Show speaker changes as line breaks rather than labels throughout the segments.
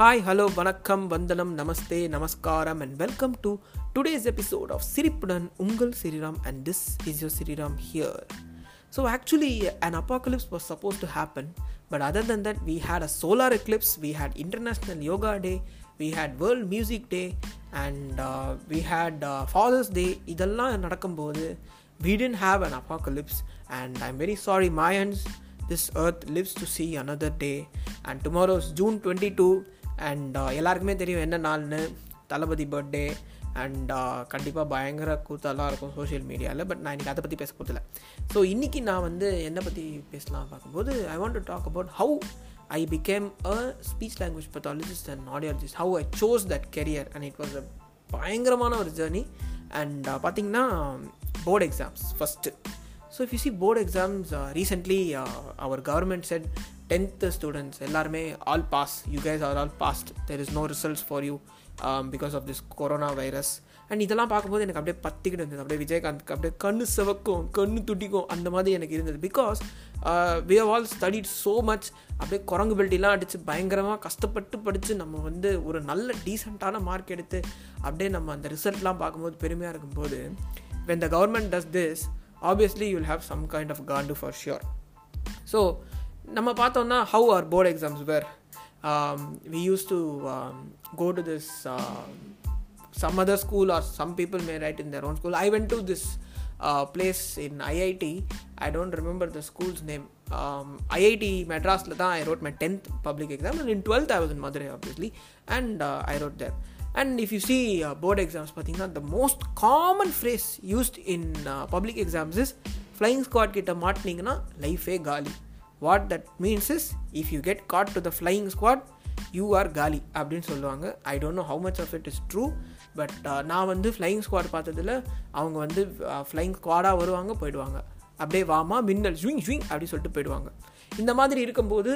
Hi hello வணக்கம் வந்தனம் நமஸ்தே நமஸ்காரம் and welcome to today's episode of சிரிப்புடன் உங்கள் Sriram and this is your Sriram here so actually an apocalypse was suppose to happen but other than that we had a solar eclipse we had international yoga day we had world music day and we had father's day இதெல்லாம் நடக்கும்போது we tend have an apocalypse and I am very sorry Mayans this earth lives to see another day and tomorrow's June twenty two and uh, எல்லாருக்குமே தெரியும் என்ன நாள்னு. Thalapathy birthday and uh, கண்டிப்பாக பயங்கர கூத்தெல்லாம் இருக்கும் social மீடியாவில் பட் நான் இன்றைக்கி அதை பற்றி பேச போதில்லை ஸோ இன்றைக்கி நான் வந்து என்னை பற்றி பேசலாம் பார்க்கும்போது I want to talk about how I became a speech language pathologist and audiologist how I chose that career and it was a பயங்கரமான ஒரு ஜேர்னி அண்ட் பார்த்தீங்கன்னா board exams first so if you see board exams recently our government set tenth students எல்லாருமே all pass you guys are all passed there is no results for you because of this corona virus and இதெல்லாம் பார்க்கும்போது எனக்கு அப்படியே பத்திக்கிட்டு இருந்தது. அப்படியே விஜயகாந்த் அப்படியே கண்ணு சிவக்கும் கண்ணு துட்டிக்கும் அந்த மாதிரி எனக்கு இருந்தது. Because we have all studied so much அப்படியே குரங்கு பெல்ட்டிலாம் அடித்து பயங்கரமாக கஷ்டப்பட்டு படித்து நம்ம வந்து ஒரு நல்ல டீசெண்டான மார்க் எடுத்து அப்படியே நம்ம அந்த ரிசல்ட்லாம் பார்க்கும்போது பெருமையாக இருக்கும்போது when the government does this obviously you will have some kind of காண்டு ஃபார் ஷியோர் ஸோ நம்ம பார்த்தோம்னா how R board exams where we use to go to this some other school or some people may write in their own school I went to this place in IIT I don't remember the school's name IIT மெட்ராஸில் தான் I wrote my tenth public exam and in twelfth I was in Madurai obviously and I wrote there and if you see board exams பார்த்தீங்கன்னா the most common phrase used in public exams is flying squad கிட்ட மாட்டினீங்கன்னா லைஃபே காலி what that means is if you get caught to the flying squad you are காலி அப்படின்னு சொல்லுவாங்க. I don't know how much of it is true but நான் வந்து flying squad பார்த்ததில் அவங்க வந்து ஃப்ளையிங் ஸ்குவாடாக வருவாங்க போயிடுவாங்க. அப்படியே வாமா மின்னல் ஜுவிங் ஜுவிங் அப்படின்னு சொல்லிட்டு போயிடுவாங்க. இந்த மாதிரி இருக்கும்போது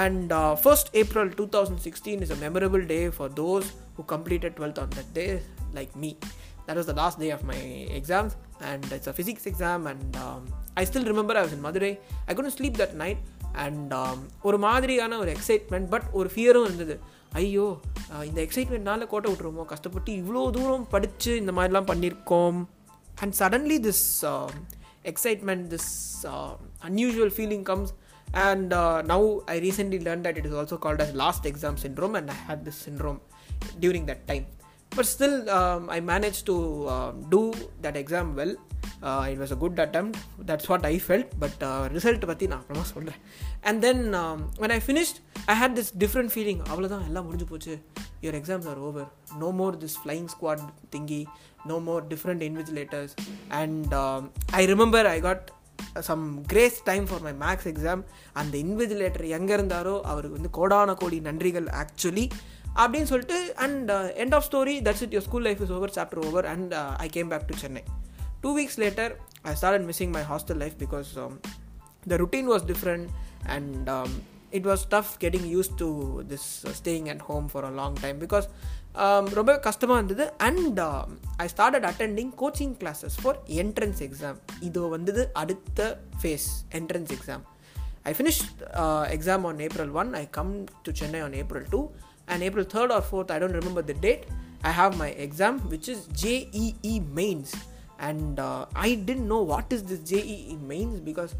and first April two thousand sixteen is a memorable day for those who completed twelfth on that day like me that was the last day of my exams and it's a physics exam and um, i still remember i was in madurai i couldn't sleep that night and ஒரு மாதிரியான ஒரு excitement but ஒரு ஃபியரும் இருந்தது ஐயோ இந்த எக்ஸைட்மெண்ட்னால கோட்டை விட்டுருமோ கஷ்டப்பட்டு இவ்வளோ தூரம் படித்து இந்த மாதிரிலாம் பண்ணியிருக்கோம் and suddenly this excitement this unusual feeling comes and uh, now i recently learned that it is also called as last exam syndrome and i had this syndrome during that time but still um, i managed to uh, do that exam well uh, it was a good attempt that's what i felt but result பற்றி நான் அப்புறமா சொல்கிறேன் and then when i finished i had this different feeling அவ்வளோதான் எல்லாம் முடிஞ்சு போச்சு your exams are over no more this flying squad thingy no more different invigilators and um, i remember i got some grace time for my maths exam அந்த invigilator எங்கே இருந்தாரோ அவருக்கு வந்து கோடான கோடி நன்றிகள் ஆக்சுவலி அப்படின்னு சொல்லிட்டு and end of story that's it your school life is over chapter over and I came back to Chennai two weeks later I start missing my hostel life because the routine was different and it was tough getting use to this staying at home for a long time because ரொம்ப கஷ்டமாக இருந்தது. And I started attending coaching classes for entrance exam இது வந்தது அடுத்த phase entrance exam I finish exam on April one I come to Chennai on April two and April third or fourth I don't remember the date I have my exam which is JEE mains and I didn't know what is this JEE jee because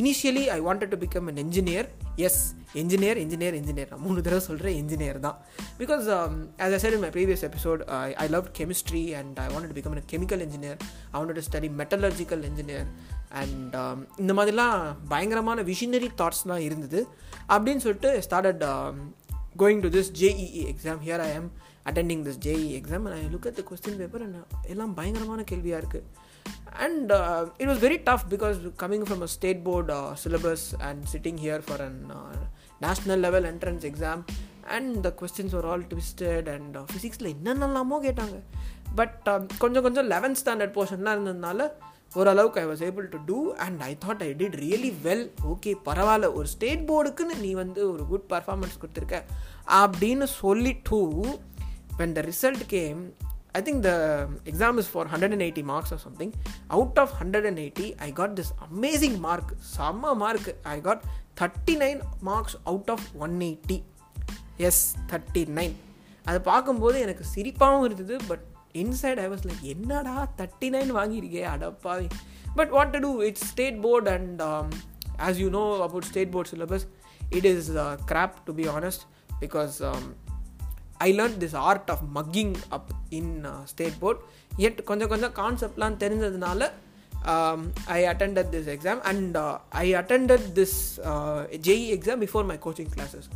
initially I initially to wanted to become as engineer yes engineer நான் மூணு தடவை சொல்கிறேன் engineer தான் because as I said in my previous episode I love chemistry and I want to become a chemical engineer I want to study metallurgical engineer and இந்த மாதிரிலாம் பயங்கரமான visionary தாட்ஸ்லாம் இருந்தது அப்படின்னு சொல்லிட்டு started going to this JEE exam here I am attending this JEE exam and I look at the question paper and எல்லாம் பயங்கரமான கேள்வியாக இருக்குது and it was very tough because coming from a state board syllabus and sitting here for an national level entrance exam and the questions ஒரு all twisted and ஃபிசிக்ஸில் என்னென்னலாமோ கேட்டாங்க. But கொஞ்சம் கொஞ்சம் லெவன்த் ஸ்டாண்டர்ட் போர்ஷன்லாம் இருந்ததுனால ஓரளவுக்கு I was able to do and I thought I did really well okay பரவாயில்ல. ஒரு ஸ்டேட் போர்டுக்குன்னு நீ வந்து ஒரு குட் பர்ஃபார்மன்ஸ் கொடுத்துருக்க. அப்படின்னு சொல்லி two when the result came I think the exam is for hundred and eighty marks or something out of hundred and eighty I got this amazing mark செம்ம mark I got thirty nine marks out of one eighty S thirty nine அதை பார்க்கும்போது எனக்கு சிரிப்பாகவும் இருந்தது but inside I was like என்னடா thirty nine வாங்கியிருக்கே அடப்பாவி but what to do it's state board and as you know about state board syllabus it is crap to be honest because I learn this art of mugging up in state board எட் கொஞ்சம் கொஞ்சம் கான்செப்ட்லாம் தெரிஞ்சதுனால I attended this exam and I attended this JEE exam before my coaching classes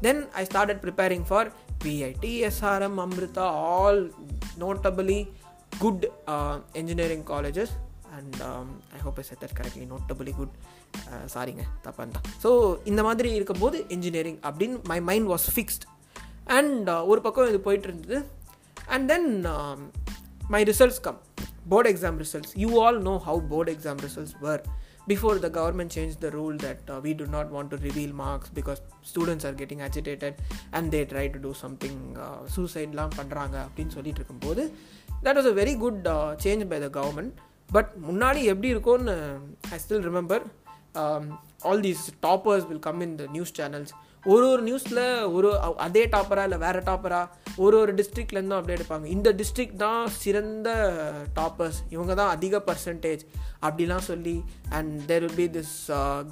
then I started preparing for VIT, SRM, Amrita, all notably good uh, engineering colleges. And um, I hope I said that குட் சாரிங்க தப்பான் தான் so இந்த மாதிரி இருக்கும்போது engineering அப்படின்னு my mind was fixed and ஒரு பக்கம் இது போயிட்டு இருந்தது and then my results come board exam results you all know how board exam results were before the government changed the rule that uh, we do not want to reveal marks because students are getting agitated and they try to do something uh, suicide lam pandranga அப்படினு சொல்லிட்டு இருக்கும்போது that was a very good uh, change by the government. But முன்னாடி எப்படி இருக்கும்னு i still remember um, all these toppers will come in the news channels. ஒரு ஒரு நியூஸில் ஒரு அதே டாப்பரா இல்லை வேறு டாப்பரா ஒரு ஒரு டிஸ்ட்ரிக்ட்லேருந்தும் அப்படியே எடுப்பாங்க. இந்த டிஸ்ட்ரிக்ட் தான் சிறந்த டாப்பர்ஸ் இவங்க தான் அதிக பர்சன்டேஜ் அப்படிலாம் சொல்லி and there will be this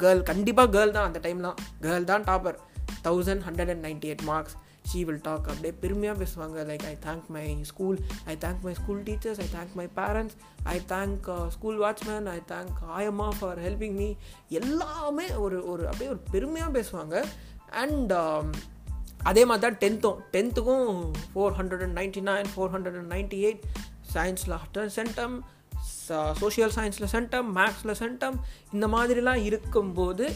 girl கண்டிப்பாக கேர்ள் தான் அந்த டைம்லாம் கேர்ள் தான் topper thousand hundred and ninety eight marks she will talk அப்படியே பெருமையாக பேசுவாங்க. Like I thank my school I thank my school teachers I thank my parents I thank school watchman I thank ஆயம்மா for helping me எல்லாமே ஒரு ஒரு அப்படியே ஒரு பெருமையாக பேசுவாங்க. அண்ட் அதே மாதிரி தான் டென்த்தும் டென்த்துக்கும் four hundred and ninety nine four hundred and ninety eight சயின்ஸில் சென்டம் சோஷியல் சயின்ஸில் சென்டம் மேக்ஸில் சென்டம் இந்த மாதிரிலாம் இருக்கும்போது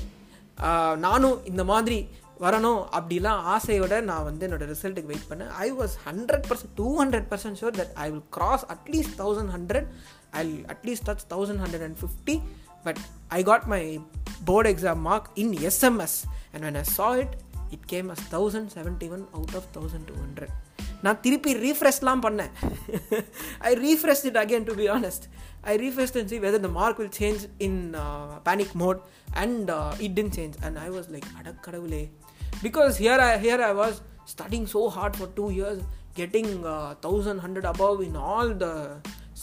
நானும் இந்த மாதிரி வரணும் அப்படிலாம் ஆசையோட நான் வந்து என்னோடய ரிசல்ட்டுக்கு வெயிட் பண்ணேன். I was hundred percent two hundred percent sure that I will cross at least thousand hundred I at least touch thousand hundred and fifty but I got my board exam mark in SMS and when I saw it it came as thousand seventy one out of thousand two hundred நான் திருப்பி ரீஃப்ரெஷ்லாம் பண்ணேன். I refresh it again to be honest I refresh and see whether the mark will change in panic mode and it didn't change and I was like அடக்கடவுளே because here I here I was studying so hard for two years getting uh, 1100 above in all the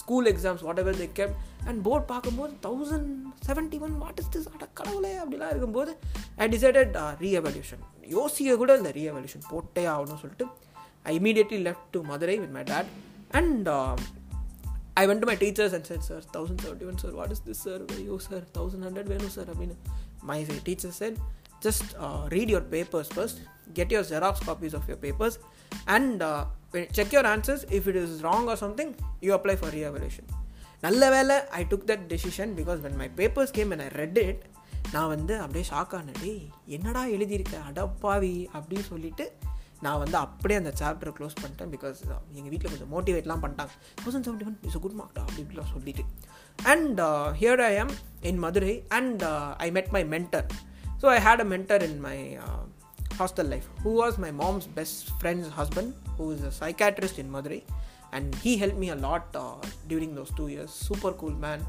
school exams whatever they kept and board பார்க்கும்போது thousand seventy one what is this அட கடவுளே அப்படிலாம் இருக்கும்போது I decided ரீஎவல்யூஷன் யோசிக்க கூட இந்த ரீஎவல்யூஷன் போட்டே ஆகணும்னு சொல்லிட்டு I immediately left to Madurai with my dad and I went my teachers and sir sir thousand seventy one sir what is this sir ஐயோ சார் தௌசண்ட் ஹண்ட்ரட் வேணும் சார் அப்படின்னு my teacher sir just read your papers first get your xerox copies of your papers and check your answers if it is wrong or something you apply for apply நல்ல வேலை I took that decision because when my papers came and I read it நான் வந்து அப்படியே shock ஆனடி என்னடா எழுதியிருக்கேன் அடப்பாவி அப்படின்னு சொல்லிட்டு நான் வந்து அப்படியே அந்த சாப்டரை க்ளோஸ் பண்ணிட்டேன் பிகாஸ் எங்கள் வீட்டில் கொஞ்சம் மோட்டிவேட்லாம் பண்ணிட்டாங்க. Thousand seventy one is good மார்க்டா அப்படி இப்படிலாம் சொல்லிட்டு. அண்ட் ஹியர் ஐ ஆம் இன் Madurai and I met my mentor so I had a mentor in my hostel life who was my mom's best friend's husband, who is a psychiatrist in Madurai, and he helped me a lot uh, during those two years. Super cool man,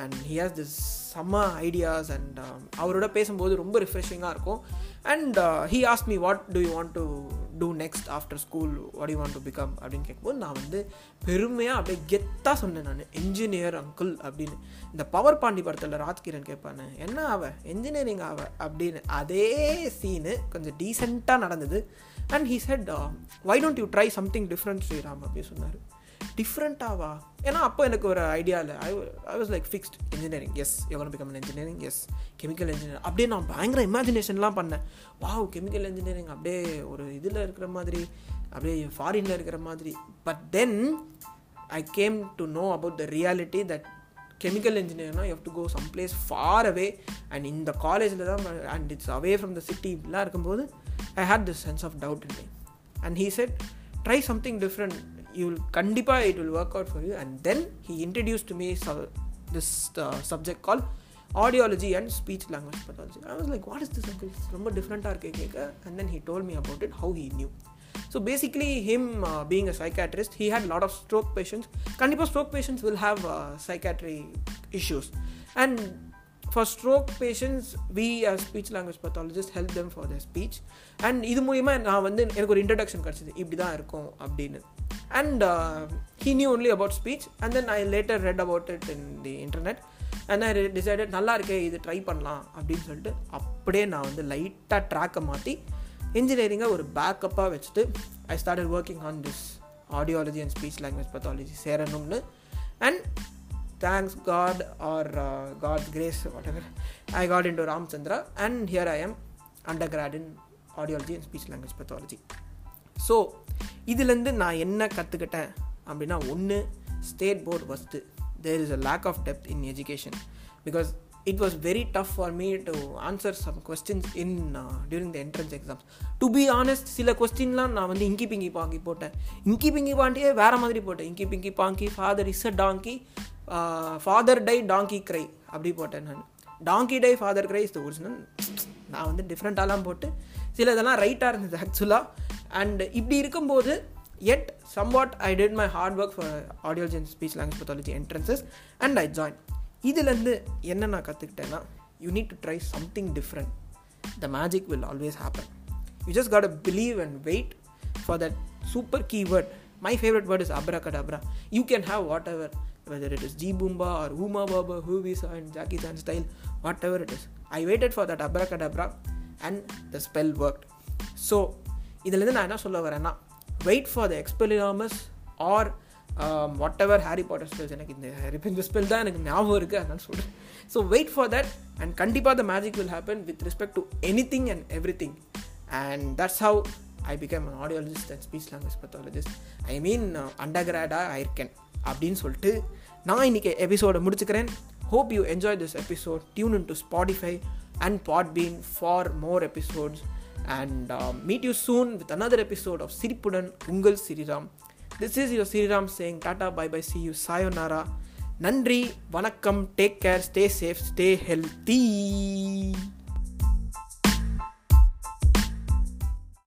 and he has this செம்ம ideas and அவரோட பேசும்போது ரொம்ப ரிஃப்ரெஷிங்காக இருக்கும். And he ask me what do you want to do next after school what you want to become அப்படின்னு கேட்கும்போது நான் வந்து பெருமையாக அப்படியே கெத்தாக சொன்னேன் நான். என்ஜினியர் அங்கிள் அப்படின்னு. இந்த பவர் பாண்டி படத்தில் ராஜ்கிரண் கேட்பானு என்ன ஆவ? என்ஜினியரிங் ஆவ? அப்படின்னு. அதே சீனு கொஞ்சம் டீசெண்டாக நடந்தது. And he said why don't you try something different Sriram அப்படின்னு சொன்னார். டிஃப்ரெண்ட்டாவா ஏன்னா அப்போ எனக்கு ஒரு ஐடியா இல்லை. I I was like fixed engineering S எவ்வளோ become engineering S chemical engineer அப்படியே நான் பயங்கர இமேஜினேஷன்லாம் பண்ணேன். வாவ் கெமிக்கல் இன்ஜினியரிங் அப்படியே ஒரு இதில் இருக்கிற மாதிரி அப்படியே ஃபாரினில் இருக்கிற மாதிரி. But then I came to know about the reality that chemical இன்ஜினியர்னா you have to go some place far away and இந்த காலேஜில் தான் and it's away from the city இப்படிலாம் இருக்கும்போது I had this sense of doubt in and he said try something different you will கண்டிப்பாக it will work out for you and then he introduce to me this subject call audiology and speech language pathology I was like what is this uncle ரொம்ப டிஃப்ரெண்ட்டாக இருக்கே கேட்க and then he told me about it how he knew so basically him being a psychiatrist he had lot of stroke patients கண்டிப்பாக stroke patients will have psychiatry issues and for stroke patients we are speech language pathologist help them for the speech and இது மூலிமா நான் வந்து எனக்கு ஒரு introduction கிடச்சிது. இப்படி தான் இருக்கும் அப்படின்னு. And he knew only about speech and then I later read about it in the internet and I decided நல்லா இருக்கே இது ட்ரை பண்ணலாம் அப்படின்னு சொல்லிட்டு அப்படியே நான் வந்து லைட்டாக ட்ராக்கை மாற்றி இன்ஜினியரிங்கை ஒரு பேக்கப்பாக வச்சுட்டு I started working on this audiology and speech language pathology சேரணும்னு. And thanks god or god grace whatever I got in to Ramachandra and here I am under grad in audiology and speech language pathology so இதுலேருந்து நான் என்ன கற்றுக்கிட்டேன் அப்படின்னா ஒன்று state board first there is a lack of depth in education because it was very tough for me to answer some questions in during the entrance exams to be honest சில கொஸ்டின்லாம் நான் வந்து இங்கி பிங்கி பாங்கி போட்டேன். Inky Pinki பாண்டியே வேறு மாதிரி போட்டேன். Inky pinky ponky father is a donkey father die donkey cry அப்படி போட்டேன் நான். Donkey die father cry is the original நான் வந்து டிஃப்ரெண்ட்டாலாம் போட்டு சில இதெல்லாம் ரைட்டாக இருந்தது ஆக்சுவலாக அண்ட் இப்படி இருக்கும்போது at somewhat I did my hard work for audiology and speech language pathology entrances and I join இதுலேருந்து என்ன நான் கற்றுக்கிட்டேன்னா you need to try something different the magic will always happen you just got a believe and wait for that super keyword is abracadabra you can have whatever whether it is G Boomba or Huma Baba, Huvisa and Jackie Chan style, whatever it is. I waited for that abracadabra and the spell worked. So இதுலேருந்து நான் என்ன சொல்ல வரேன்னா wait for the expelliarmus or whatever Harry Potter spells எனக்கு இந்த இந்த spell தான் எனக்கு ஞாபகம் இருக்குது அதனால சொல்கிறேன் so wait for that and கண்டிப்பாக the magic will happen with respect to any thing and every thing and that's how I became an audiologist and speech language pathologist I mean under கிராடாக ஐர்கென் அப்படின்னு சொல்லிட்டு நான் இன்றைக்கி எபிசோடை முடிச்சுக்கிறேன் hope you enjoy this episode tune in to Spotify and Podbean for more episodes and meet you soon with another episode of சிரிப்புடன் உங்கள் Sriram this is your Sriram சேங் Tata bye bye see you சாயோனாரா நன்றி வணக்கம் take care stay safe stay healthy